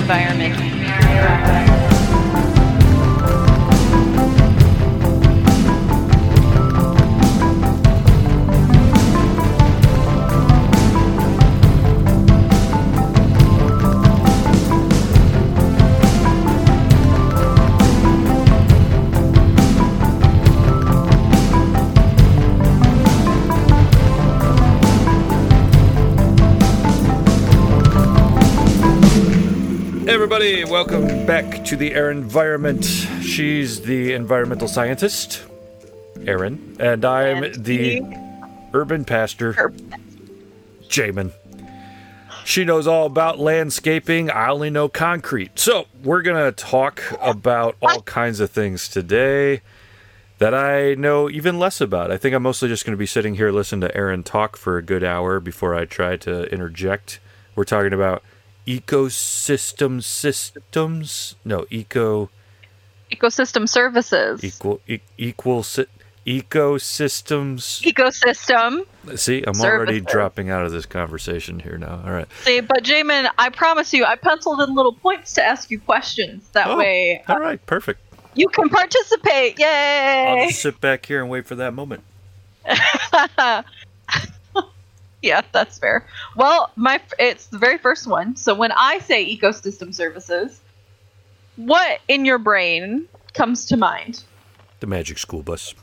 environment. Everybody. Welcome back to the Erinvironment. She's the environmental scientist, Erin, and I'm And the he- urban pastor, Jamin. She knows all about landscaping. I only know concrete. So, we're going to talk about all kinds of things today that I know even less about. I think I'm mostly just going to be sitting here listening to Erin talk for a good hour before I try to interject. We're talking about ecosystem systems. No, eco ecosystem services. equal e- equal si- ecosystems. Ecosystem. See, I'm already dropping out of this conversation here now. All right. See, but Jamin, I promise you, I penciled in little points to ask you questions. That Oh, way, All right, perfect. you can participate. Yay! I'll just sit back here and wait for that moment. yeah, that's fair. Well, my it's the very first one. So when I say ecosystem services, what in your brain comes to mind? The magic school bus.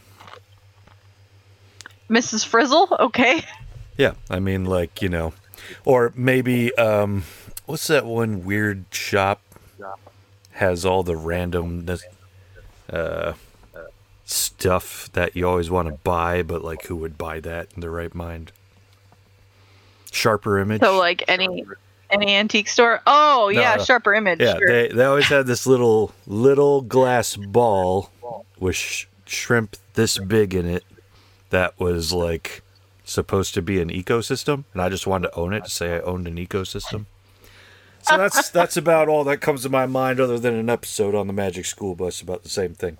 Mrs. Frizzle? Okay. Yeah, I mean, like you know, or maybe um, what's that one weird shop has all the randomness uh stuff that you always want to buy, but like who would buy that in their right mind? Sharper image. So like any any antique store? Oh No, yeah, no. sharper image. Yeah, sure. they they always had this little little glass ball with sh- shrimp this big in it that was like supposed to be an ecosystem, and I just wanted to own it to say I owned an ecosystem. So that's that's about all that comes to my mind, other than an episode on the Magic School Bus about the same thing.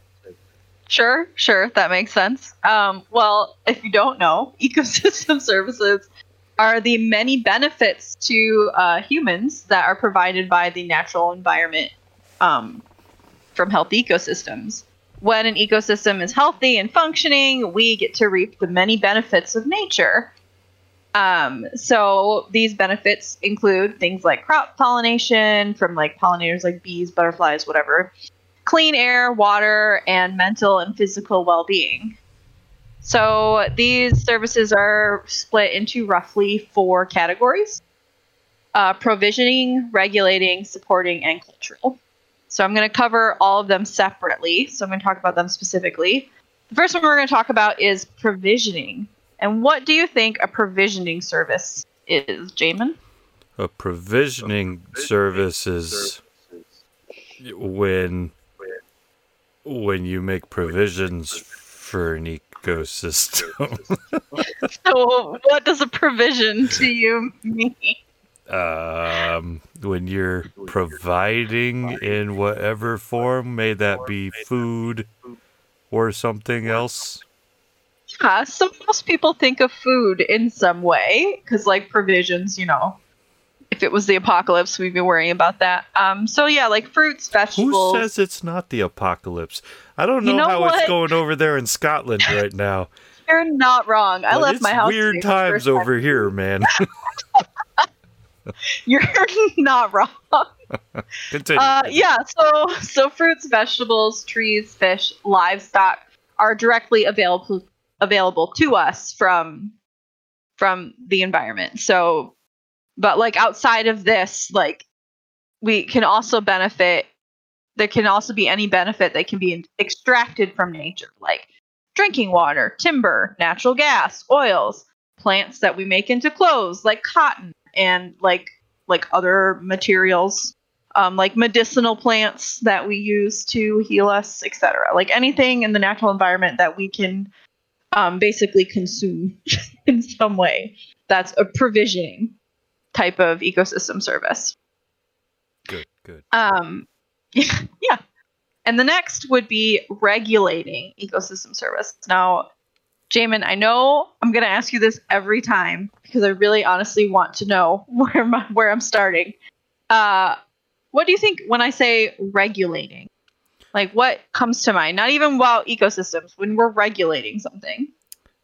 Sure, sure, that makes sense. Um, well, if you don't know, ecosystem services are the many benefits to uh, humans that are provided by the natural environment um, from healthy ecosystems. When an ecosystem is healthy and functioning, we get to reap the many benefits of nature. Um, so these benefits include things like crop pollination from like pollinators like bees, butterflies, whatever, clean air, water, and mental and physical well being. So these services are split into roughly four categories uh, provisioning, regulating, supporting, and cultural. So I'm going to cover all of them separately. So I'm going to talk about them specifically. The first one we're going to talk about is provisioning. And what do you think a provisioning service is, Jamin? A provisioning service is when when you make provisions for an ecosystem. So, what does a provision to you mean? um, when you're providing in whatever form, may that be food or something else. Yeah, so most people think of food in some way because, like provisions, you know, if it was the apocalypse, we'd be worrying about that. Um, so yeah, like fruits, vegetables. Who says it's not the apocalypse? I don't know, You know how it's going over there in Scotland right now. You're not wrong. I but left it's my house. Weird today for the times first time. over here, man. You're not wrong. Continue. Uh, yeah, so so fruits, vegetables, trees, fish, livestock are directly available available to us from from the environment. So, but like outside of this, like we can also benefit. There can also be any benefit that can be extracted from nature, like drinking water, timber, natural gas, oils, plants that we make into clothes, like cotton, and like like other materials um, like medicinal plants that we use to heal us, etc. Like anything in the natural environment that we can um, basically consume in some way. That's a provisioning type of ecosystem service. good, good. Um, yeah. And the next would be regulating ecosystem service. Now, Jamin, I know I'm going to ask you this every time because I really honestly want to know where my, where I'm starting. Uh, what do you think when I say regulating? Like what comes to mind? Not even about ecosystems, when we're regulating something.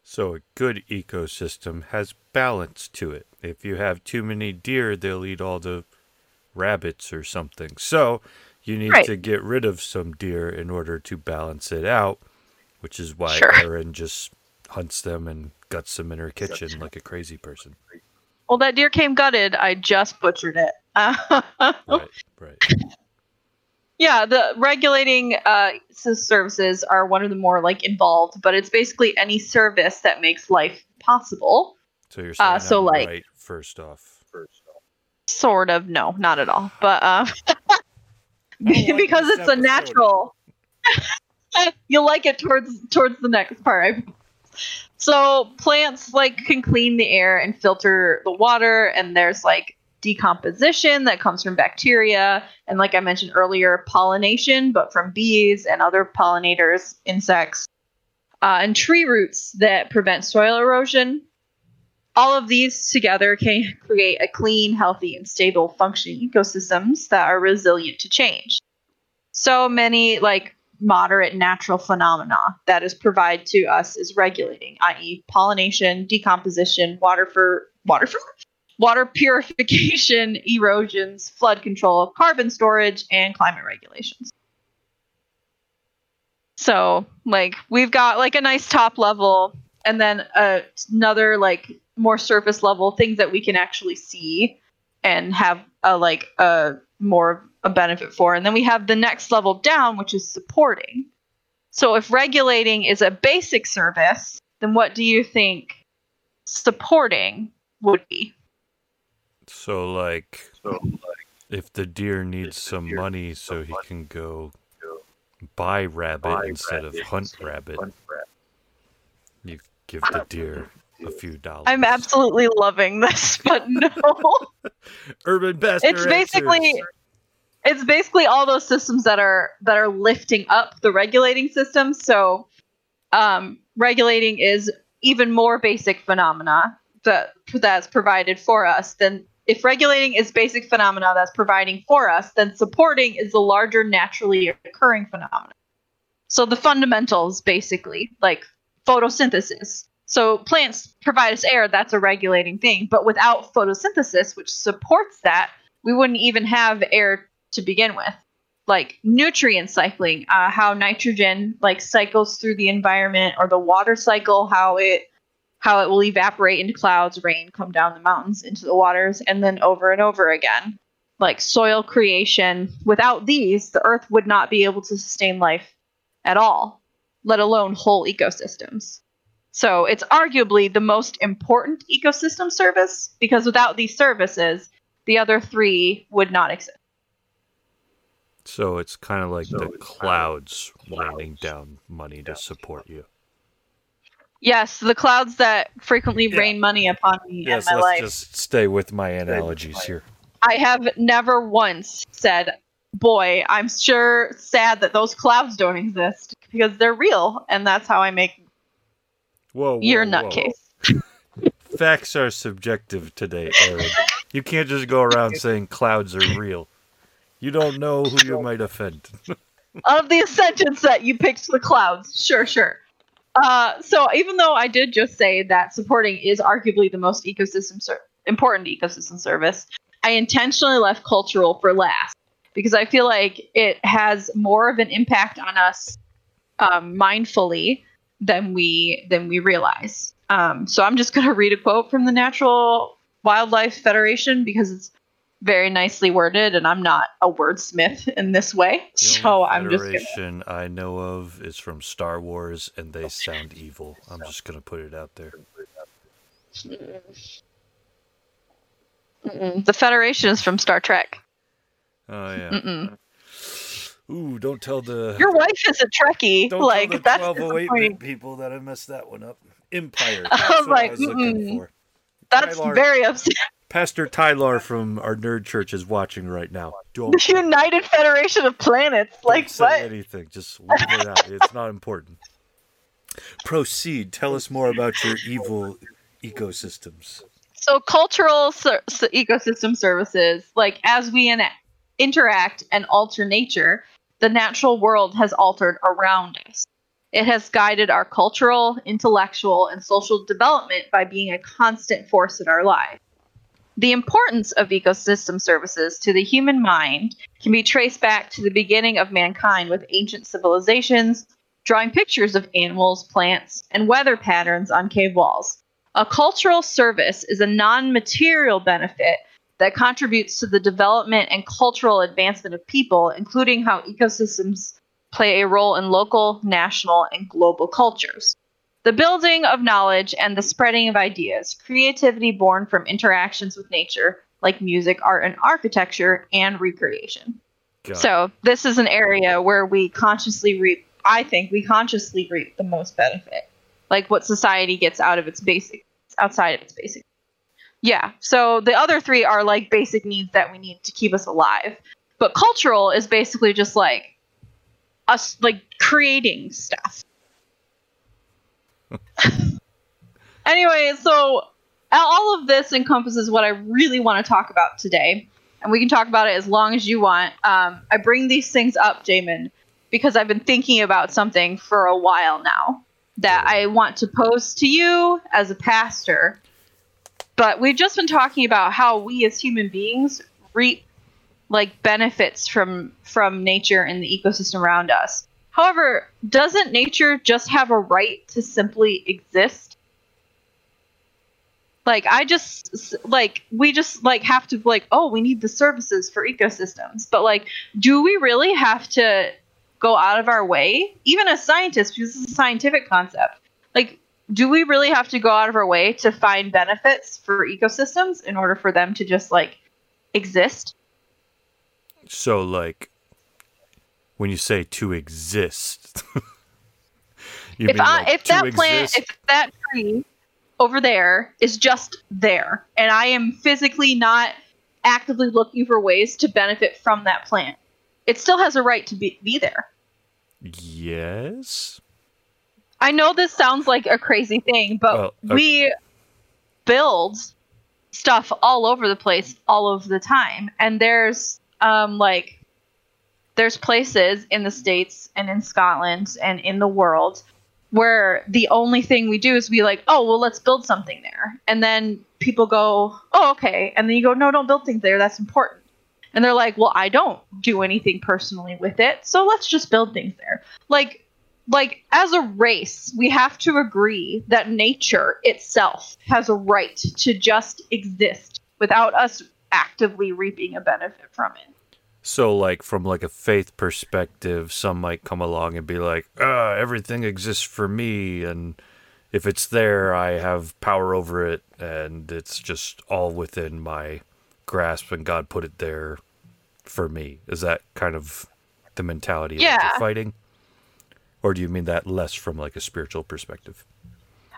So a good ecosystem has balance to it. If you have too many deer, they'll eat all the rabbits or something. So you need Right. to get rid of some deer in order to balance it out, which is why Sure. Erin just hunts them and guts them in her kitchen like a crazy person. Well, that deer came gutted. I just butchered it. Right, right. Yeah, the regulating uh, services are one of the more like involved, but it's basically any service that makes life possible. So you're saying Uh, so, like- right first off. Sort of, no, not at all, but uh, like because this it's a natural. You'll like it towards towards the next part. I so plants like can clean the air and filter the water, and there's like decomposition that comes from bacteria, and like I mentioned earlier, pollination, but from bees and other pollinators, insects, uh, and tree roots that prevent soil erosion. All of these together can create a clean, healthy, and stable functioning ecosystems that are resilient to change. So many like moderate natural phenomena that is provided to us is regulating, i.e., pollination, decomposition, water for water for water purification, erosions, flood control, carbon storage, and climate regulations. So, like, we've got like a nice top level, and then uh, another like more surface level things that we can actually see and have a like a more a benefit for, and then we have the next level down, which is supporting. So, if regulating is a basic service, then what do you think supporting would be? So like if the deer needs some money so he can go buy rabbit instead of hunt rabbit, you give the deer a few dollars. I'm absolutely loving this, but no. Urban Best. it's basically it's basically all those systems that are that are lifting up the regulating system so um, regulating is even more basic phenomena that that's provided for us then if regulating is basic phenomena that's providing for us then supporting is the larger naturally occurring phenomena so the fundamentals basically like photosynthesis so plants provide us air that's a regulating thing but without photosynthesis which supports that we wouldn't even have air to begin with. Like nutrient cycling uh, how nitrogen like cycles through the environment or the water cycle how it how it will evaporate into clouds rain come down the mountains into the waters and then over and over again. Like soil creation without these the earth would not be able to sustain life at all let alone whole ecosystems so it's arguably the most important ecosystem service because without these services the other three would not exist So it's kind of like the clouds raining down money to support you. Yes, the clouds that frequently Yeah. rain money upon me Yes, in my let's life. just stay with my analogies here. I have never once said, "Boy, I'm sure sad that those clouds don't exist because they're real," and that's how I make Whoa, whoa your whoa. nutcase. Facts are subjective today, Erin. you can't just go around saying clouds are real. You don't know who you might offend. of the sentence that you picked the clouds. Sure, sure. Uh, so even though I did just say that supporting is arguably the most ecosystem ser- important ecosystem service, I intentionally left cultural for last because I feel like it has more of an impact on us um, mindfully than we than we realize. Um, so I'm just going to read a quote from the Natural Wildlife Federation because it's very nicely worded, and I'm not a wordsmith in this way. The So only I'm just gonna federation I know of is from Star Wars, and they sound evil. I'm just gonna put it out there. Mm-mm. The Federation is from Star Trek. Oh yeah. Mm-mm. Ooh, don't tell the Your wife is a Trekkie. don't like tell the that's 1208 people that I messed that one up. Empire. I That's was what I like, was mm-mm. That's very upsetting. Pastor Tyler from our nerd church is watching right now. Don't, The United Federation of Planets. don't Like say what? anything. Just leave it out. It's not important. Proceed. Tell us more about your evil ecosystems. So cultural ser- s- ecosystem services, like as we in interact and alter nature, the natural world has altered around us. It has guided our cultural, intellectual, and social development by being a constant force in our lives. The importance of ecosystem services to the human mind can be traced back to the beginning of mankind with ancient civilizations, drawing pictures of animals, plants, and weather patterns on cave walls. A cultural service is a non material benefit that contributes to the development and cultural advancement of people, including how ecosystems play a role in local, national, and global cultures. The building of knowledge and the spreading of ideas, creativity born from interactions with nature, like music, art, and architecture, and recreation. God. So, this is an area where we consciously reap, I think, we consciously reap the most benefit. Like what society gets out of its basic, outside of its basic. Yeah, so the other three are like basic needs that we need to keep us alive. But cultural is basically just like us like creating stuff. anyway, so all of this encompasses what I really want to talk about today, and we can talk about it as long as you want. Um, I bring these things up, Jamin, because I've been thinking about something for a while now that I want to pose to you as a pastor. But we've just been talking about how we as human beings reap like benefits from from nature and the ecosystem around us. However, doesn't nature just have a right to simply exist? Like I just like we just like have to like oh we need the services for ecosystems. But like do we really have to go out of our way even as scientists because this is a scientific concept. Like do we really have to go out of our way to find benefits for ecosystems in order for them to just like exist? So like when you say to exist. if I, like if that exist? plant, if that tree over there is just there, and I am physically not actively looking for ways to benefit from that plant, it still has a right to be, be there. Yes. I know this sounds like a crazy thing, but well, okay. we build stuff all over the place all of the time. And there's um like there's places in the states and in Scotland and in the world where the only thing we do is be like, oh, well, let's build something there. And then people go, oh, okay. And then you go, no, don't build things there. That's important. And they're like, well, I don't do anything personally with it. So let's just build things there. Like, like as a race, we have to agree that nature itself has a right to just exist without us actively reaping a benefit from it. So, like from like a faith perspective, some might come along and be like, "Ah, everything exists for me, and if it's there, I have power over it, and it's just all within my grasp, and God put it there for me." Is that kind of the mentality yeah. that you're fighting, or do you mean that less from like a spiritual perspective?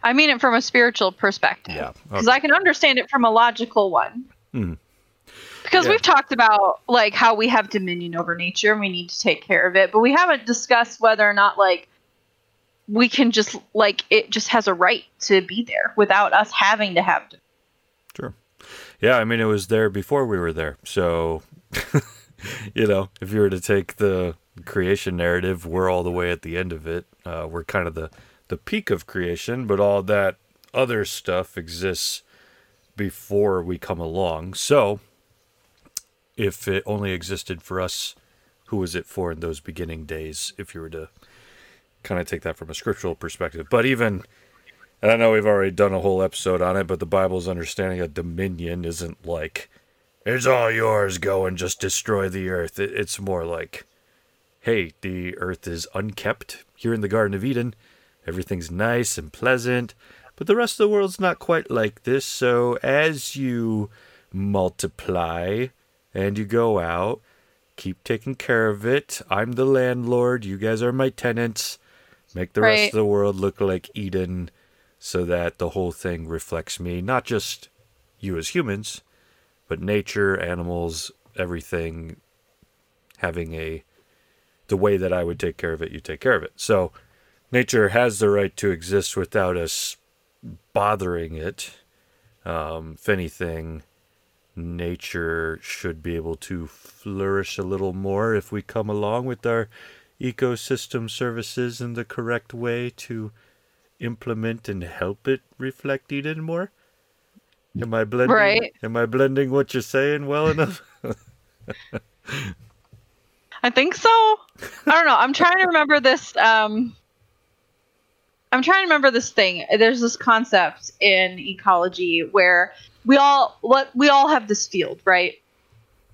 I mean it from a spiritual perspective. Yeah, because okay. I can understand it from a logical one. Mm because yeah. we've talked about like how we have dominion over nature and we need to take care of it but we haven't discussed whether or not like we can just like it just has a right to be there without us having to have to sure yeah i mean it was there before we were there so you know if you were to take the creation narrative we're all the way at the end of it uh, we're kind of the the peak of creation but all that other stuff exists before we come along so if it only existed for us, who was it for in those beginning days? If you were to kind of take that from a scriptural perspective, but even, I know we've already done a whole episode on it, but the Bible's understanding of dominion isn't like it's all yours, go and just destroy the earth. It's more like, hey, the earth is unkept here in the Garden of Eden. Everything's nice and pleasant, but the rest of the world's not quite like this. So as you multiply, and you go out, keep taking care of it. I'm the landlord, you guys are my tenants. Make the right. rest of the world look like Eden so that the whole thing reflects me, not just you as humans, but nature, animals, everything having a the way that I would take care of it, you take care of it. So nature has the right to exist without us bothering it. Um, if anything, nature should be able to flourish a little more if we come along with our ecosystem services in the correct way to implement and help it reflect Eden more? Am I blending? Right. Am I blending what you're saying well enough? I think so. I don't know. I'm trying to remember this. Um, I'm trying to remember this thing. There's this concept in ecology where we all what we all have this field, right?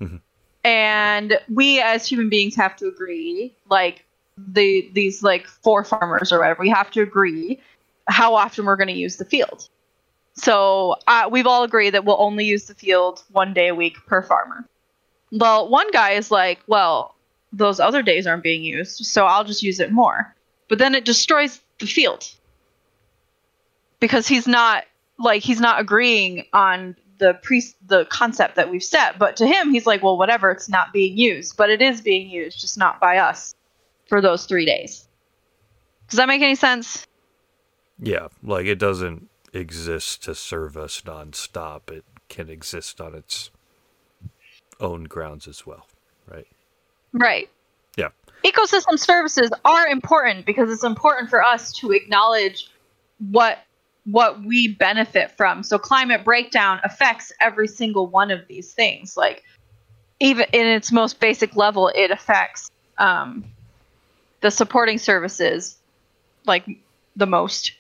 Mhm. And we as human beings have to agree, like the these like four farmers or whatever, we have to agree how often we're going to use the field. So uh, we've all agreed that we'll only use the field one day a week per farmer. Well, one guy is like, well, those other days aren't being used, so I'll just use it more. But then it destroys the field because he's not like he's not agreeing on the pre the concept that we've set. But to him, he's like, well, whatever, it's not being used, but it is being used, just not by us for those three days. Does that make any sense? yeah, like it doesn't exist to serve us nonstop. It can exist on its own grounds as well, right? Right. Yeah. ecosystem services are important because it's important for us to acknowledge what what we benefit from. So climate breakdown affects every single one of these things. Like even in its most basic level, it affects um, the supporting services like the most.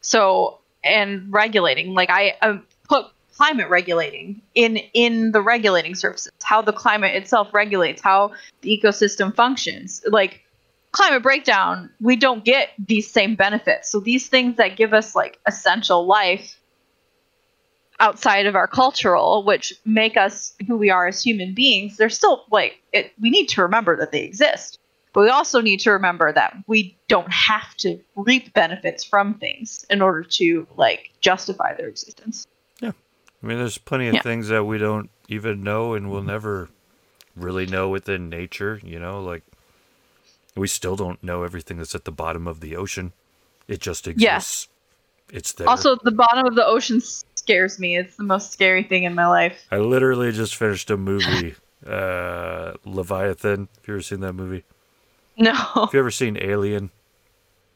So and regulating, like I uh, put climate regulating in in the regulating services, how the climate itself regulates, how the ecosystem functions. Like climate breakdown, we don't get these same benefits. So these things that give us like essential life outside of our cultural, which make us who we are as human beings, they're still like it, we need to remember that they exist. But we also need to remember that we don't have to reap benefits from things in order to like justify their existence. Yeah. I mean, there's plenty of Yeah. things that we don't even know and we'll never really know within nature, you know, like we still don't know everything that's at the bottom of the ocean. It just exists. Yes. It's there. Also, the bottom of the ocean scares me. It's the most scary thing in my life. I literally just finished a movie, uh, Leviathan. Have you ever seen that movie? No. Have you ever seen Alien?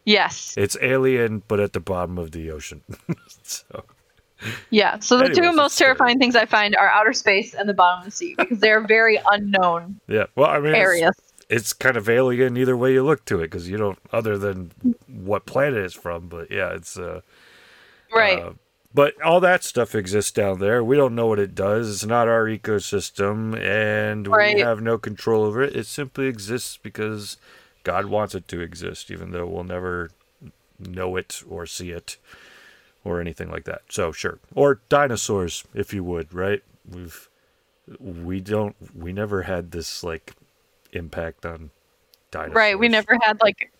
Yes. It's Alien, but at the bottom of the ocean. so, Yeah. So the Anyways, two most scary. terrifying things I find are outer space and the bottom of the sea because they're very unknown yeah. Well, I mean, it's, it's kind of alien either way you look to it because you don't, other than what planet it's from. But yeah, it's. Uh, Right. Uh, but all that stuff exists down there. We don't know what it does. It's not our ecosystem, and Right. we have no control over it. It simply exists because God wants it to exist, even though we'll never know it or see it or anything like that. So sure, or dinosaurs, if you would, right? We've we don't we never had this like impact on dinosaurs. right. We never had like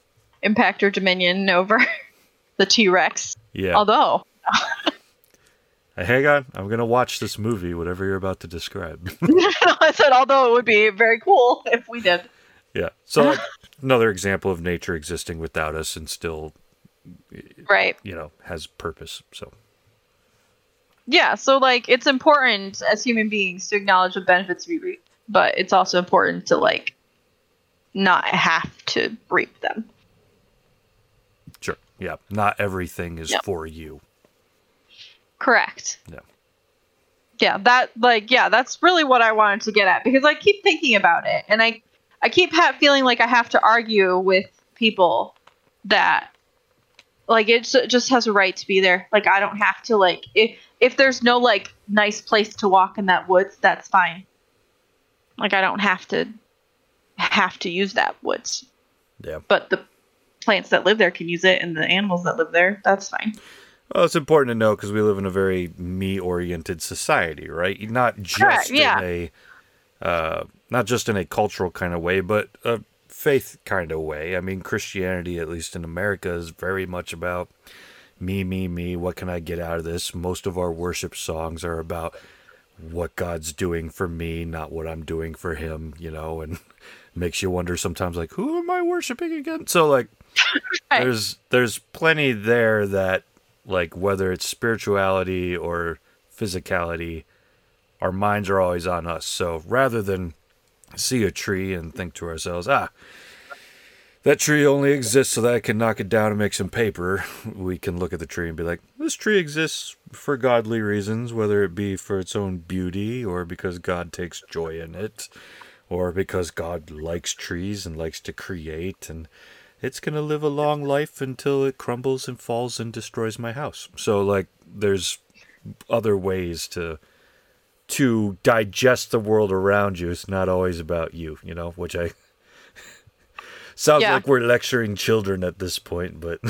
impact or dominion over the T Rex. Yeah. Although, hang on, I'm gonna watch this movie, whatever you're about to describe. I said, although it would be very cool if we did. Yeah. So like, another example of nature existing without us and still, Right. you know, has purpose. So Yeah. So, like, it's important as human beings to acknowledge the benefits we reap, but it's also important to, like, not have to reap them. sure. Yeah. Not everything is Yep. for you. Correct. Yeah. Yeah, that like yeah, that's really what I wanted to get at because I keep thinking about it and I I keep ha- feeling like I have to argue with people that like it just has a right to be there. Like I don't have to like if if there's no like nice place to walk in that woods, that's fine. Like I don't have to have to use that woods, Yeah. but the plants that live there can use it and the animals that live there, that's fine. Well, it's important to know because we live in a very me-oriented society, right? Not just Correct, yeah. in a, uh, not just in a cultural kind of way, but a faith kind of way. I mean, Christianity, at least in America, is very much about me, me, me. What can I get out of this? Most of our worship songs are about what God's doing for me, not what I'm doing for Him. You know, and makes you wonder sometimes, like, who am I worshiping again? So, like, Right. there's there's plenty there that like whether it's spirituality or physicality our minds are always on us. So rather than see a tree and think to ourselves, ah, that tree only exists so that I can knock it down and make some paper, we can look at the tree and be like, this tree exists for godly reasons, whether it be for its own beauty or because God takes joy in it or because God likes trees and likes to create and it's going to live a long life until it crumbles and falls and destroys my house. So like there's other ways to to digest the world around you. It's not always about you, you know, which I sounds yeah. like we're lecturing children at this point, but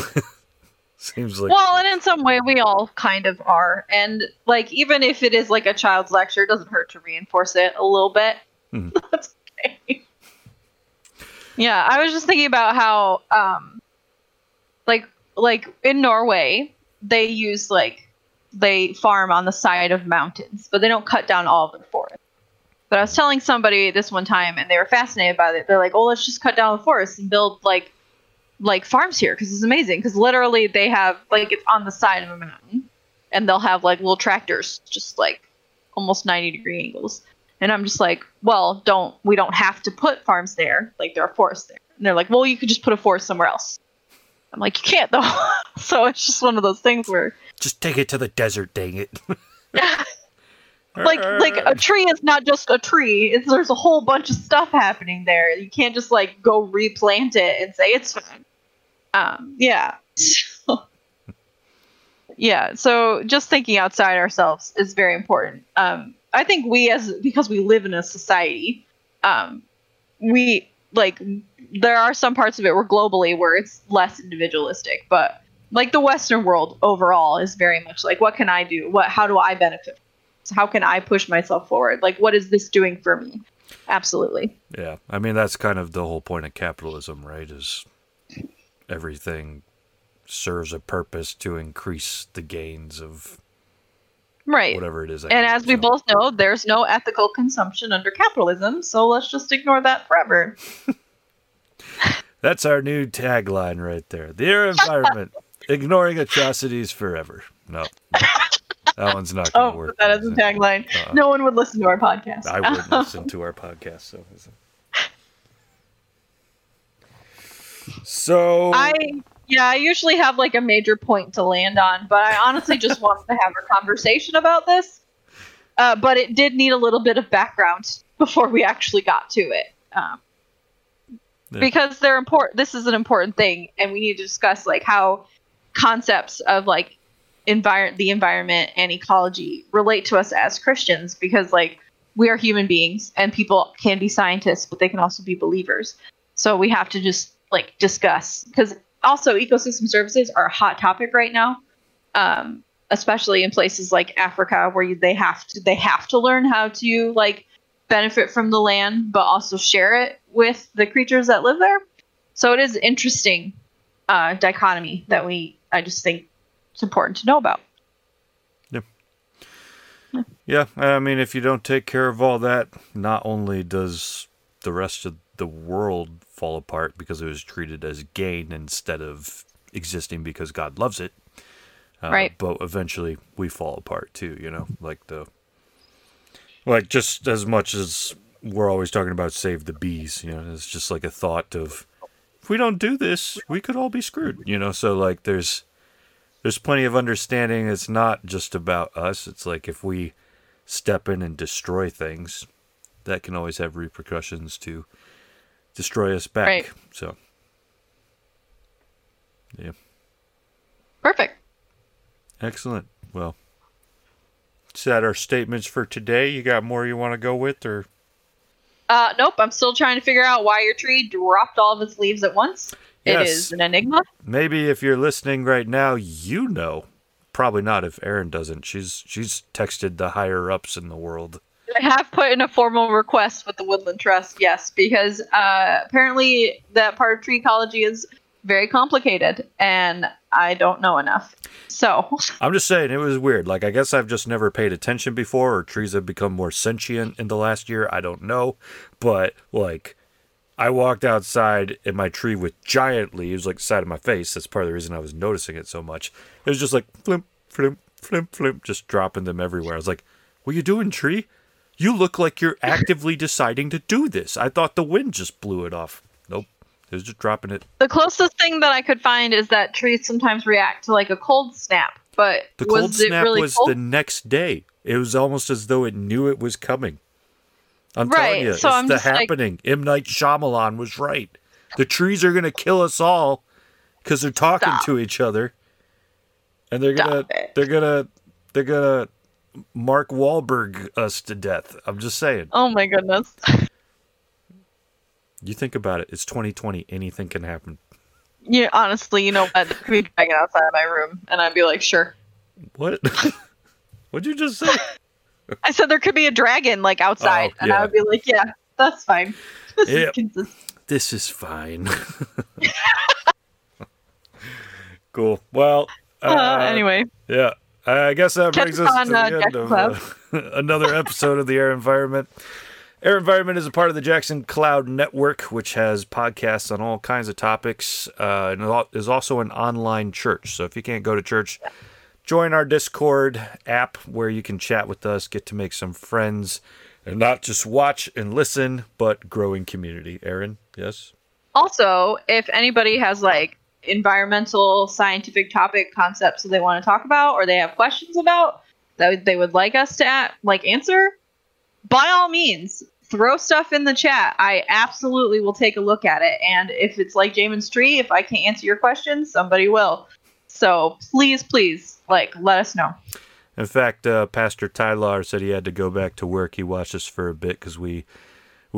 seems like Well, and in some way we all kind of are. And like even if it is like a child's lecture, it doesn't hurt to reinforce it a little bit. Mm-hmm. That's okay. Yeah, I was just thinking about how um like like in Norway, they use like they farm on the side of mountains, but they don't cut down all of the forest. But I was telling somebody this one time, and they were fascinated by it. They're like, "Oh, let's just cut down the forest and build like like farms here because it's amazing. Because literally, they have like it's on the side of a mountain, and they'll have like little tractors, just like almost ninety degree angles. And I'm just like, well, don't we don't have to put farms there? Like there are forests there. And they're like, well, you could just put a forest somewhere else. I'm like, you can't though. so it's just one of those things where just take it to the desert, dang it. like like a tree is not just a tree. It's there's a whole bunch of stuff happening there. You can't just like go replant it and say it's fine. Um, yeah. yeah. So just thinking outside ourselves is very important. Um, I think we as because we live in a society, um, we like there are some parts of it where globally where it's less individualistic, but like the Western world overall is very much like, what can I do? What, how do I benefit? How can I push myself forward? Like, what is this doing for me? Absolutely. Yeah. I mean, that's kind of the whole point of capitalism, right? Is everything serves a purpose to increase the gains of right whatever it is and as we both know there's no ethical consumption under capitalism so let's just ignore that forever that's our new tagline right there the environment ignoring atrocities forever. No, that one's not going to oh, work. That is a tagline. Uh, no one would listen to our podcast. I would listen to our podcast. So, so I yeah, I usually have like a major point to land on, but I honestly just wanted to have a conversation about this. Uh, but it did need a little bit of background before we actually got to it. Um, yeah. Because they're important. This is an important thing, and we need to discuss like how concepts of like envir- the environment and ecology relate to us as Christians because like we are human beings and people can be scientists but they can also be believers. So we have to just like discuss because also ecosystem services are a hot topic right now. Um, especially in places like Africa where you, they have to they have to learn how to like benefit from the land but also share it with the creatures that live there. So it is interesting uh, dichotomy that we I just think it's important to know about. Yeah. yeah. Yeah, I mean, if you don't take care of all that, not only does the rest of the world fall apart because it was treated as gain instead of existing because God loves it, uh, right? But eventually we fall apart too. You know, like the like just as much as we're always talking about save the bees. You know, it's just like a thought of if we don't do this, we could all be screwed, you know. So like, there's there's plenty of understanding. It's not just about us. It's like if we step in and destroy things, that can always have repercussions to destroy us back. Right. So, yeah. Perfect. Excellent. Well, is that our statements for today? You got more you want to go with, or? Uh, nope. I'm still trying to figure out why your tree dropped all of its leaves at once. Yes. It is an enigma. Maybe if you're listening right now, you know. Probably not if Erin doesn't. She's she's texted the higher ups in the world. I have put in a formal request with the Woodland Trust, yes, because uh, apparently that part of tree ecology is very complicated, and I don't know enough. So I'm just saying it was weird. Like I guess I've just never paid attention before, or trees have become more sentient in the last year. I don't know, but like I walked outside in my tree with giant leaves like the side of my face. That's part of the reason I was noticing it so much. It was just like flimp, flimp, flimp, flimp, just dropping them everywhere. I was like, "What are you doing, tree?" You look like you're actively deciding to do this. I thought the wind just blew it off. Nope. It was just dropping it. The closest thing that I could find is that trees sometimes react to like a cold snap. But The cold it snap really was cold? the next day. It was almost as though it knew it was coming. I'm Right, telling you, so it's I'm the just like- happening. M. Night Shyamalan was right. The trees are going to kill us all because they're talking Stop. to each other, and they're gonna, it. they're gonna, they're gonna Mark Wahlberg us to death. I'm just saying. Oh my goodness. You think about it. It's 2020. Anything can happen. Yeah, honestly, you know what? There could be a dragon outside of my room, and I'd be like, sure. What? What'd you just say? I said there could be a dragon like outside, Oh, and. I would be like, yeah, that's fine. This Yep. is consistent. This is fine. cool. Well. Uh, anyway, Yeah. I guess that Catch brings us on, to the uh, end of uh, another episode of the Erinvironment. Air Environment is a part of the Jackson Cloud Network, which has podcasts on all kinds of topics, uh, and is also an online church. So if you can't go to church, join our Discord app where you can chat with us, get to make some friends, and not just watch and listen, but growing community. Erin, yes? also, if anybody has like environmental, scientific topic concepts that they want to talk about, or they have questions about that they would like us to a- like answer, by all means, throw stuff in the chat. I absolutely will take a look at it. And if it's like Jamin's tree, if I can't answer your questions, somebody will. So please, please, like, let us know. In fact, uh, Pastor Tyler said he had to go back to work. He watched us for a bit because we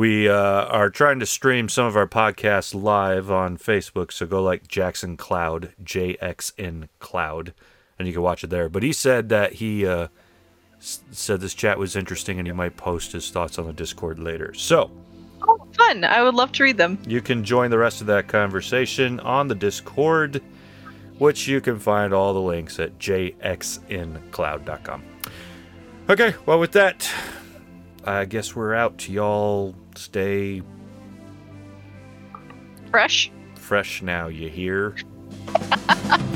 we uh, are trying to stream some of our podcasts live on Facebook. So go like Jackson Cloud, J X N Cloud, and you can watch it there. But he said that he uh, s- said this chat was interesting and he might post his thoughts on the Discord later. So Oh, fun. I would love to read them. you can join the rest of that conversation on the Discord, which you can find all the links at jxncloud.com. Okay, well, with that, I guess we're out. To y'all stay Fresh. fresh now, you hear?